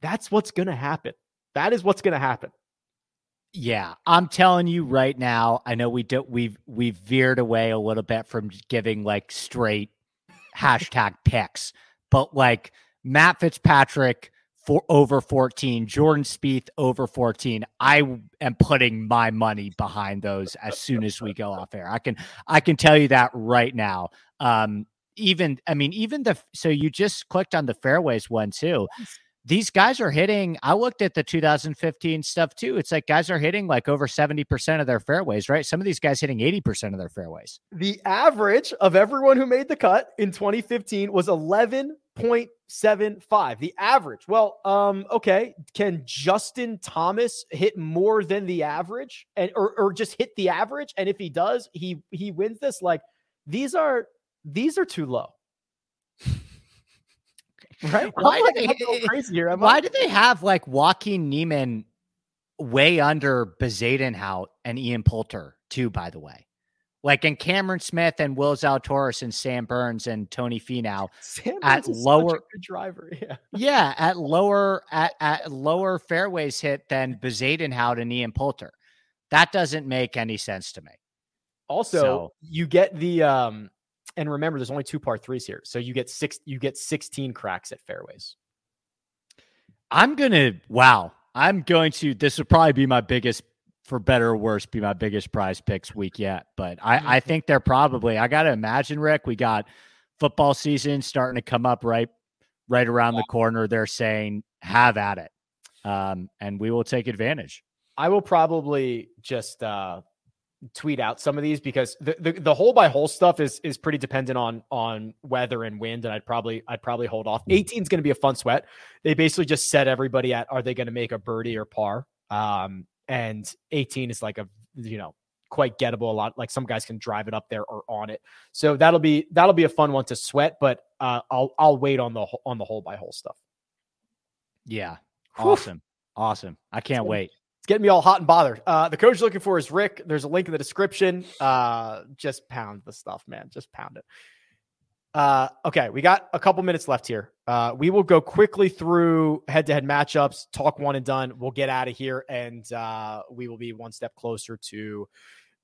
that's what's to happen. That is what's to happen Yeah, I'm telling you right now. I know we do we've we've veered away a little bit from giving like straight hashtag picks, but like Matt Fitzpatrick for over 14, Jordan Spieth over 14. I am putting my money behind those as soon as we go off air. I can I can tell you that right now. Um, even I mean, even the so you just clicked on the fairways one too these guys are hitting. I looked at the 2015 stuff too. It's like guys are hitting like over 70% of their fairways, right? Some of these guys hitting 80% of their fairways. the average of everyone who made the cut in 2015 was 11.75 the average well um okay can justin thomas hit more than the average and or, or just hit the average and if he does he he wins this like these are these are too low right Why do like, they- I'm going crazy here am I? Why do they have like Joaquin Niemann way under Bezuidenhout and Ian Poulter too, by the way? Like in Cameron Smith and Will Zalatoris and Sam Burns and Tony Finau. Sam at Burns is such a lower- driver yeah Yeah, at lower at, at lower fairways hit than Bezuidenhout and Ian Poulter. That doesn't make any sense to me. Also, So- you get the um and remember there's only two par threes here. So you get six you get 16 cracks at fairways. I'm gonna wow. I'm going to this would probably be my biggest for better or worse, be my biggest prize picks week yet. But I, I think they're probably I gotta imagine, Rick, we got football season starting to come up right right around the corner. They're saying have at it. Um, and we will take advantage. I will probably just uh tweet out some of these because the, the the hole by hole stuff is is pretty dependent on on weather and wind and I'd probably I'd probably hold off. 18 is going to be a fun sweat. They basically just set everybody at are they going to make a birdie or par? Um and 18 is like a you know quite gettable a lot like some guys can drive it up there or on it. So that'll be that'll be a fun one to sweat but uh I'll I'll wait on the on the hole by hole stuff. Yeah. Whew. Awesome. Awesome. I can't wait. It's getting me all hot and bothered. Uh, the coach looking for is Rick. There's a link in the description. Uh, just pound the stuff, man. Just pound it. Uh, okay, we got a couple minutes left here. Uh, we will go quickly through head-to-head matchups, talk one and done. We'll get out of here, and uh, we will be one step closer to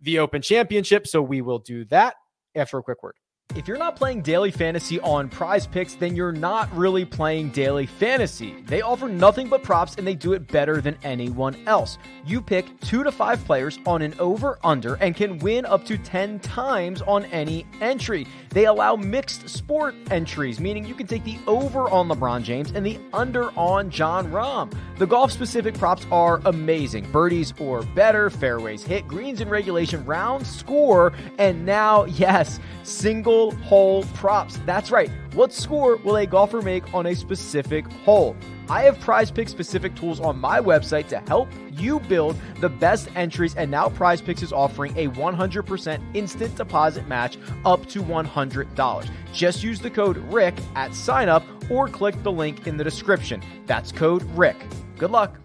the Open Championship. So we will do that after a quick word. If you're not playing daily fantasy on prize picks, then you're not really playing daily fantasy. They offer nothing but props and they do it better than anyone else. You pick two to five players on an over under and can win up to 10 times on any entry. They allow mixed sport entries, meaning you can take the over on LeBron James and the under on Jon Rahm. The golf specific props are amazing birdies or better, fairways hit, greens in regulation, round score, and now, *laughs* yes, single single hole props. That's right. What score will a golfer make on a specific hole? I have prize pick specific tools on my website to help you build the best entries, and now Prize Picks is offering a 100% instant deposit match up to $100. Just use the code RICK at sign up or click the link in the description. That's code RICK. Good luck.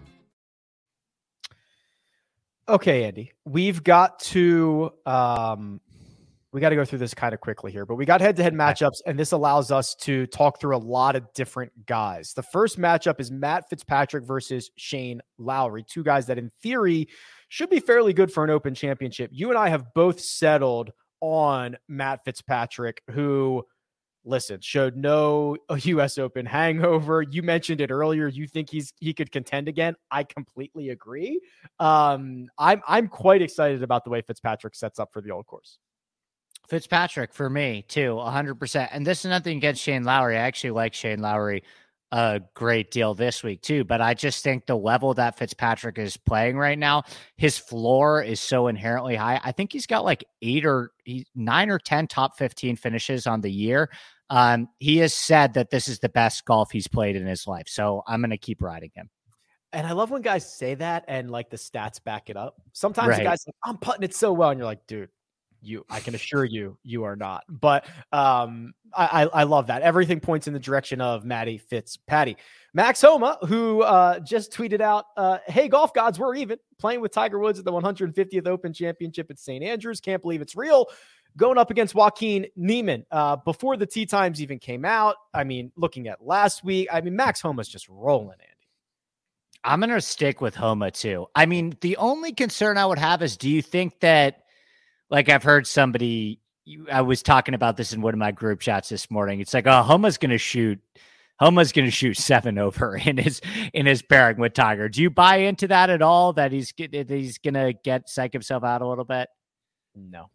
Okay, Andy, we've got to um, we got to go through this kind of quickly here, but we got head to head matchups, and this allows us to talk through a lot of different guys. The first matchup is Matt Fitzpatrick versus Shane Lowry, two guys that in theory should be fairly good for an open championship. You and I have both settled on Matt Fitzpatrick, who listen, showed no *laughs* US Open hangover. You mentioned it earlier. You think he's he could contend again. I completely agree. Um, I'm I'm quite excited about the way Fitzpatrick sets up for the old course. Fitzpatrick for me too, 100%. And this is nothing against Shane Lowry. I actually like Shane Lowry a great deal this week too, but I just think the level that Fitzpatrick is playing right now, his floor is so inherently high. I think he's got like eight or nine or 10 top 15 finishes on the year. Um, he has said that this is the best golf he's played in his life. So I'm going to keep riding him. And I love when guys say that and like the stats back it up. Sometimes right. guys like, I'm putting it so well. And you're like, dude, you i can assure you you are not but um I, I love that. Everything points in the direction of maddie fitz patty max homa who uh just tweeted out uh hey golf gods we're even. Playing with tiger woods at the 150th open championship at st andrews. Can't believe it's real. Going up against joaquin niemann uh before the tee times even came out. I mean looking at last week i mean max homa's just rolling andy. I'm gonna stick with homa too. I mean the only concern i would have is do you think that like I've heard somebody, I was talking about this in one of my group chats this morning. It's like, oh, Homa's going to shoot. Homa's going to shoot seven over *laughs* in his in his pairing with Tiger. Do you buy into that at all? That he's that he's going to get psych himself out a little bit? No,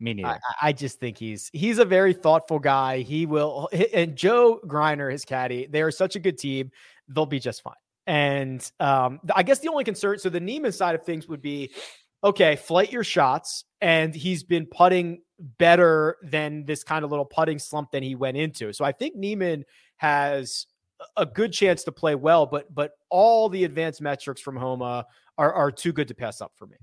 me neither. I, I, just think he's he's a very thoughtful guy. He will and Joe Greiner, his caddy, they are such a good team. They'll be just fine. And um, I guess the only concern, so the Niemann side of things would be okay, flight your shots. And he's been putting better than this kind of little putting slump than he went into. So I think Niemann has a good chance to play well, but but all the advanced metrics from Homa are, are too good to pass up for me.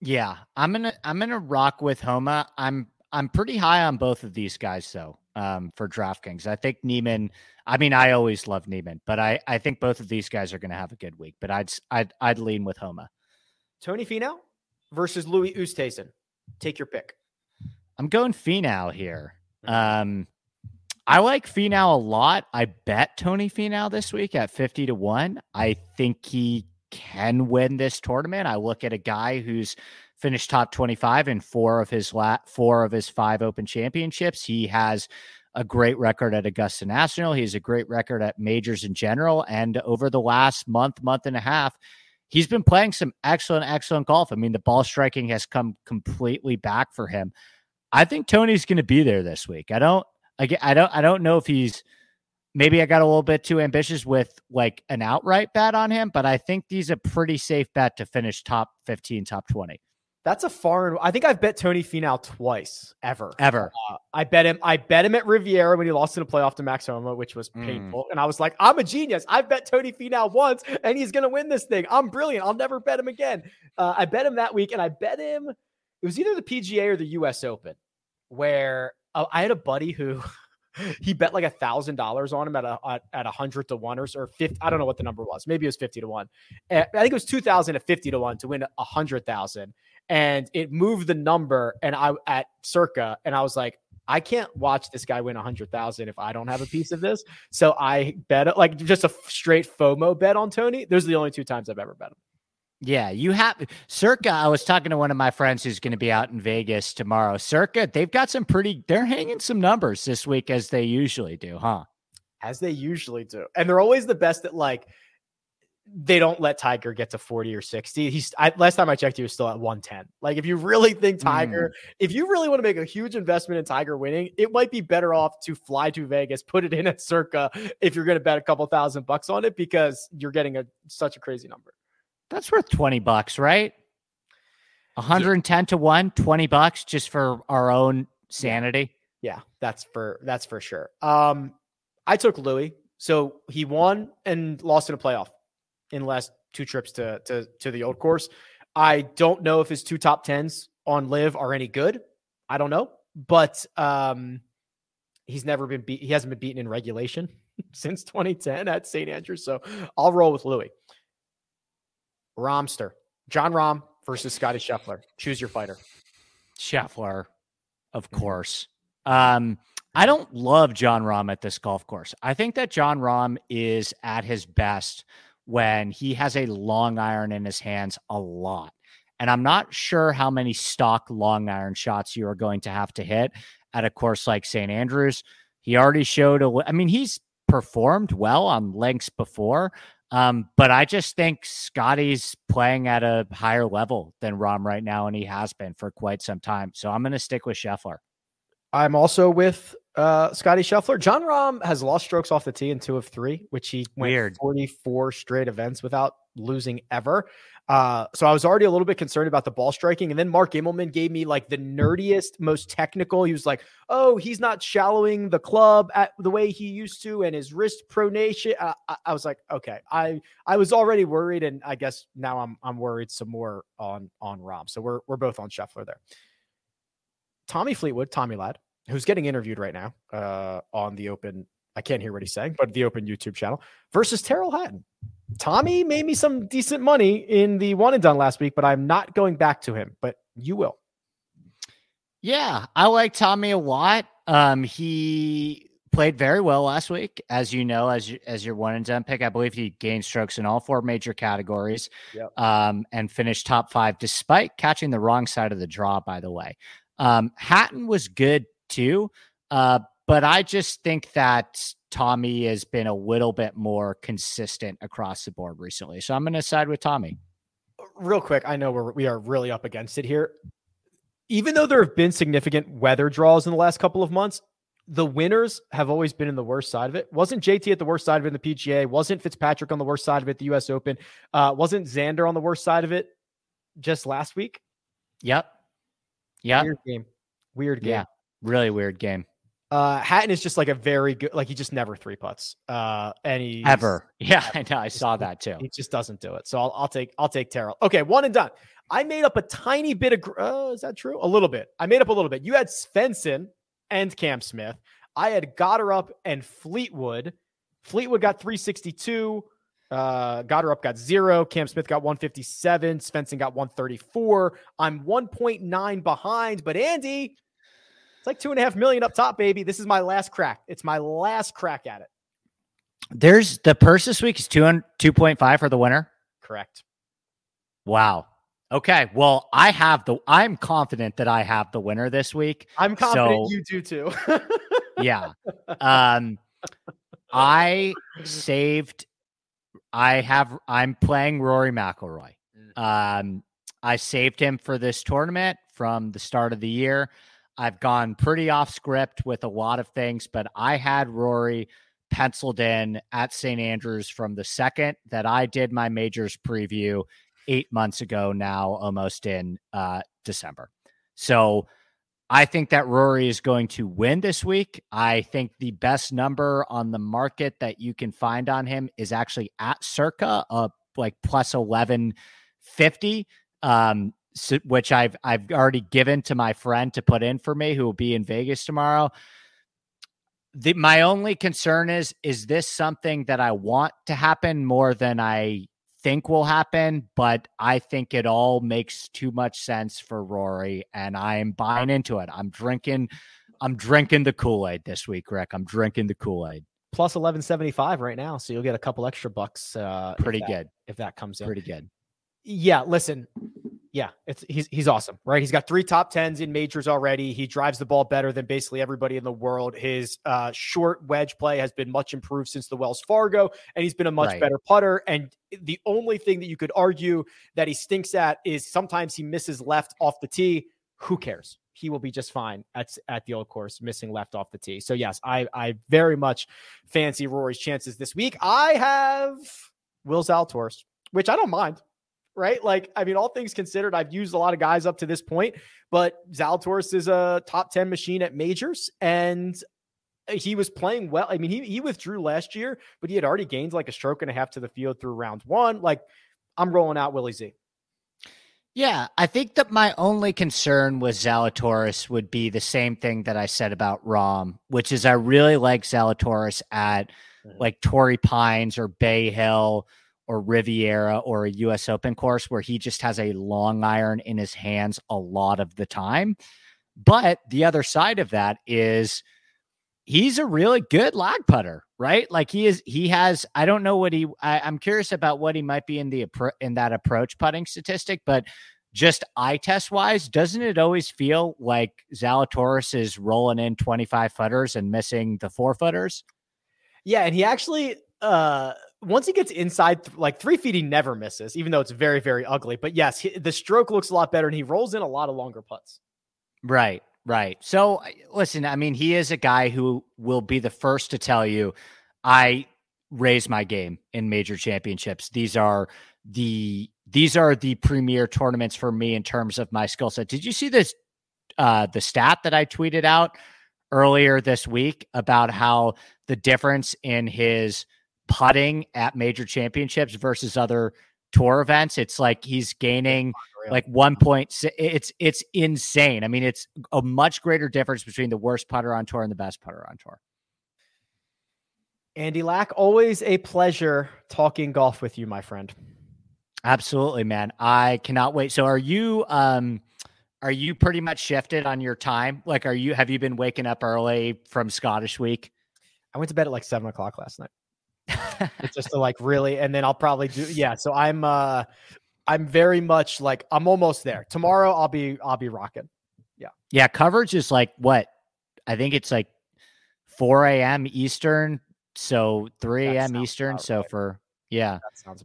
Yeah, I'm gonna I'm gonna rock with Homa. I'm I'm pretty high on both of these guys though. Um, for DraftKings, I think Niemann. I mean, I always love Niemann, but I I think both of these guys are going to have a good week. But I'd I'd I'd lean with Homa. Tony Finau versus Louis Oosthuizen. Take your pick. I'm going Finau here. Um, I like Finau a lot. I bet Tony Finau this week at 50 to 1. I think he can win this tournament. I look at a guy who's finished top 25 in four of his la- four of his five open championships. He has a great record at Augusta National. He has a great record at majors in general. And over the last month, month and a half, he's been playing some excellent, excellent golf. I mean, the ball striking has come completely back for him. I think Tony's going to be there this week. I don't, I, I don't, I don't know if he's. Maybe I got a little bit too ambitious with like an outright bet on him, but I think he's a pretty safe bet to finish top 15, top 20. That's a foreign. I think I've bet Tony Finau twice ever. Ever. Uh, I bet him. I bet him at Riviera when he lost in a playoff to Max Homa, which was mm. painful. And I was like, I'm a genius. I've bet Tony Finau once, and he's going to win this thing. I'm brilliant. I'll never bet him again. Uh, I bet him that week, and I bet him. It was either the PGA or the U.S. Open, where uh, I had a buddy who. *laughs* he bet like a thousand dollars on him at a at a hundred to one or, or fifty. I don't know what the number was. Maybe it was fifty to one. I think it was two thousand to fifty to one to win a hundred thousand and it moved the number and I at circa and I was like I can't watch this guy win a hundred thousand if I don't have a piece of this. So I bet like just a straight FOMO bet on Tony. Those are the only two times I've ever bet him. Yeah, you have Circa. I was talking to one of my friends who's going to be out in Vegas tomorrow. Circa, they've got some pretty. They're hanging some numbers this week as they usually do, huh? As they usually do, and they're always the best at like they don't let Tiger get to 40 or 60. He's I, last time I checked, he was still at 110. Like, if you really think Tiger, mm. if you really want to make a huge investment in Tiger winning, it might be better off to fly to Vegas, put it in at circa if you're going to bet a couple thousand bucks on it because you're getting a such a crazy number. That's worth 20 bucks, right? 110 to 1, 20 bucks just for our own sanity. Yeah, that's for that's for sure. Um, I took Louis, so he won and lost in a playoff in the last two trips to to to the old course. I don't know if his two top tens on LIV are any good. I don't know, but um, he's never been beat. He hasn't been beaten in regulation *laughs* since 2010 at St. Andrews. So I'll roll with Louis. Rahmster, Jon Rahm versus Scotty Scheffler. Choose your fighter. Scheffler, of course. Um, I don't love Jon Rahm at this golf course. I think that Jon Rahm is at his best when he has a long iron in his hands a lot. And I'm not sure how many stock long iron shots you are going to have to hit at a course like St. Andrews. He already showed a, I mean, he's performed well on links before. Um, but I just think Scotty's playing at a higher level than Rahm right now, and he has been for quite some time. So I'm going to stick with Scheffler. I'm also with uh, Scotty Scheffler. Jon Rahm has lost strokes off the tee in two of three, which he went Weird. 44 straight events without losing ever. Uh, so I was already a little bit concerned about the ball striking. And then Mark Immelman gave me like the nerdiest, most technical. He was like, oh, he's not shallowing the club at the way he used to and his wrist pronation. Uh, I, I was like, okay, I I was already worried. And I guess now I'm I'm worried some more on on Rahm. So we're we're both on Scheffler there. Tommy Fleetwood, Tommy Lad, who's getting interviewed right now uh, on the open. I can't hear what he's saying, but the open YouTube channel versus Tyrrell Hatton. Tommy made me some decent money in the one and done last week, but I'm not going back to him. But you will. Yeah, I like Tommy a lot. Um, he played very well last week, as you know, as as your one and done pick. I believe he gained strokes in all four major categories, yep. um, and finished top five despite catching the wrong side of the draw. By the way, um, Hatton was good too, uh, but I just think that Tommy has been a little bit more consistent across the board recently. So I'm going to side with Tommy. Real quick, I know we're we are really up against it here. Even though there have been significant weather draws in the last couple of months, the winners have always been in the worst side of it. Wasn't JT at the worst side of it in the PGA? Wasn't Fitzpatrick on the worst side of it the US Open? Uh, wasn't Xander on the worst side of it just last week? Yep. Yeah. Weird game. Weird game. Yeah. Really weird game. Uh, Hatton is just like a very good, like he just never three putts. Uh, and he ever, yeah, I know, I saw that too. He just doesn't do it. So I'll, I'll take, I'll take Tyrrell. Okay, one and done. I made up a tiny bit of, uh, is that true? A little bit. I made up a little bit. You had Svensson and Cam Smith. I had Gotterup and Fleetwood. Fleetwood got 362. Uh, Gotterup got zero. Cam Smith got 157. Svensson got 134. I'm 1.9 behind, but Andy, it's like two and a half million up top, baby. This is my last crack. It's my last crack at it. There's the purse this week is two 2.5 for the winner. Correct. Wow. Okay. Well, I have the, I'm confident that I have the winner this week. I'm confident so, you do too. *laughs* yeah. Um, I saved, I have, I'm playing Rory McIlroy. Mm. Um, I saved him for this tournament from the start of the year. I've gone pretty off script with a lot of things, but I had Rory penciled in at St. Andrews from the second that I did my majors preview eight months ago now, almost in uh, December. So I think that Rory is going to win this week. I think the best number on the market that you can find on him is actually at circa uh, like plus 1150. Um, which I've I've already given to my friend to put in for me, who will be in Vegas tomorrow. The, my only concern is is this something that I want to happen more than I think will happen, but I think it all makes too much sense for Rory, and I am buying into it. I'm drinking, I'm drinking the Kool Aid this week, Rick. I'm drinking the Kool Aid. Plus eleven seventy five right now, so you'll get a couple extra bucks. Uh, Pretty if that, good if that comes in. Pretty good. Yeah, listen, yeah, it's he's he's awesome, right? He's got three top tens in majors already. He drives the ball better than basically everybody in the world. His uh, short wedge play has been much improved since the Wells Fargo, and he's been a much right. better putter. And the only thing that you could argue that he stinks at is sometimes he misses left off the tee. Who cares? He will be just fine at at the old course, missing left off the tee. So yes, I I very much fancy Rory's chances this week. I have Will Zalatoris, which I don't mind. Right? Like, I mean, all things considered, I've used a lot of guys up to this point, but Zalatoris is a top 10 machine at majors. And he was playing well. I mean, he, he withdrew last year, but he had already gained like a stroke and a half to the field through round one. Like, I'm rolling out Willie Z. Yeah, I think that my only concern with Zalatoris would be the same thing that I said about Rahm, which is I really like Zalatoris at mm-hmm. like Torrey Pines or Bay Hill or Riviera or a US Open course where he just has a long iron in his hands a lot of the time. But the other side of that is he's a really good lag putter, right? Like he is, he has, I don't know what he, I, am curious about what he might be in the, in that approach putting statistic, but just eye test wise, doesn't it always feel like Zalatoris is rolling in 25 footers and missing the four footers? Yeah. And he actually, uh, once he gets inside like three feet, he never misses, even though it's very, very ugly. But yes, he, the stroke looks a lot better and he rolls in a lot of longer putts. Right. Right. So listen, I mean, he is a guy who will be the first to tell you, I raise my game in major championships. These are the these are the premier tournaments for me in terms of my skill set. Did you see this uh the stat that I tweeted out earlier this week about how the difference in his putting at major championships versus other tour events. It's like he's gaining like one point. It's it's insane. I mean, it's a much greater difference between the worst putter on tour and the best putter on tour. Andy Lack, always a pleasure talking golf with you, my friend. Absolutely, man. I cannot wait. So, are you um, are you pretty much shifted on your time? Like, are you have you been waking up early from Scottish week? I went to bed at like seven o'clock last night. *laughs* just to like really, and then I'll probably do yeah. So I'm uh I'm very much like I'm almost there. Tomorrow I'll be I'll be rocking. Yeah. Yeah. Coverage is like what? I think it's like 4 a.m. Eastern. So 3 a.m. Eastern. So right. for yeah.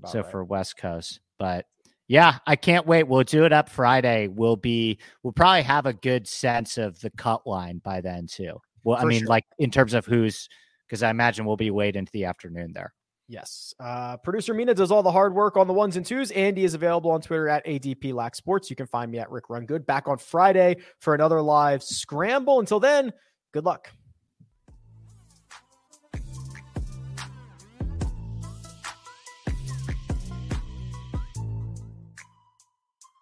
so right. for West Coast. But yeah, I can't wait. We'll do it up Friday. We'll be we'll probably have a good sense of the cut line by then too. Well, for I mean, sure. like in terms of who's because I imagine we'll be late into the afternoon there. Yes. Uh, Producer Mina does all the hard work on the ones and twos. Andy is available on Twitter at ADP Lack Sports. You can find me at Rick Run Good back on Friday for another live scramble. Until then, good luck.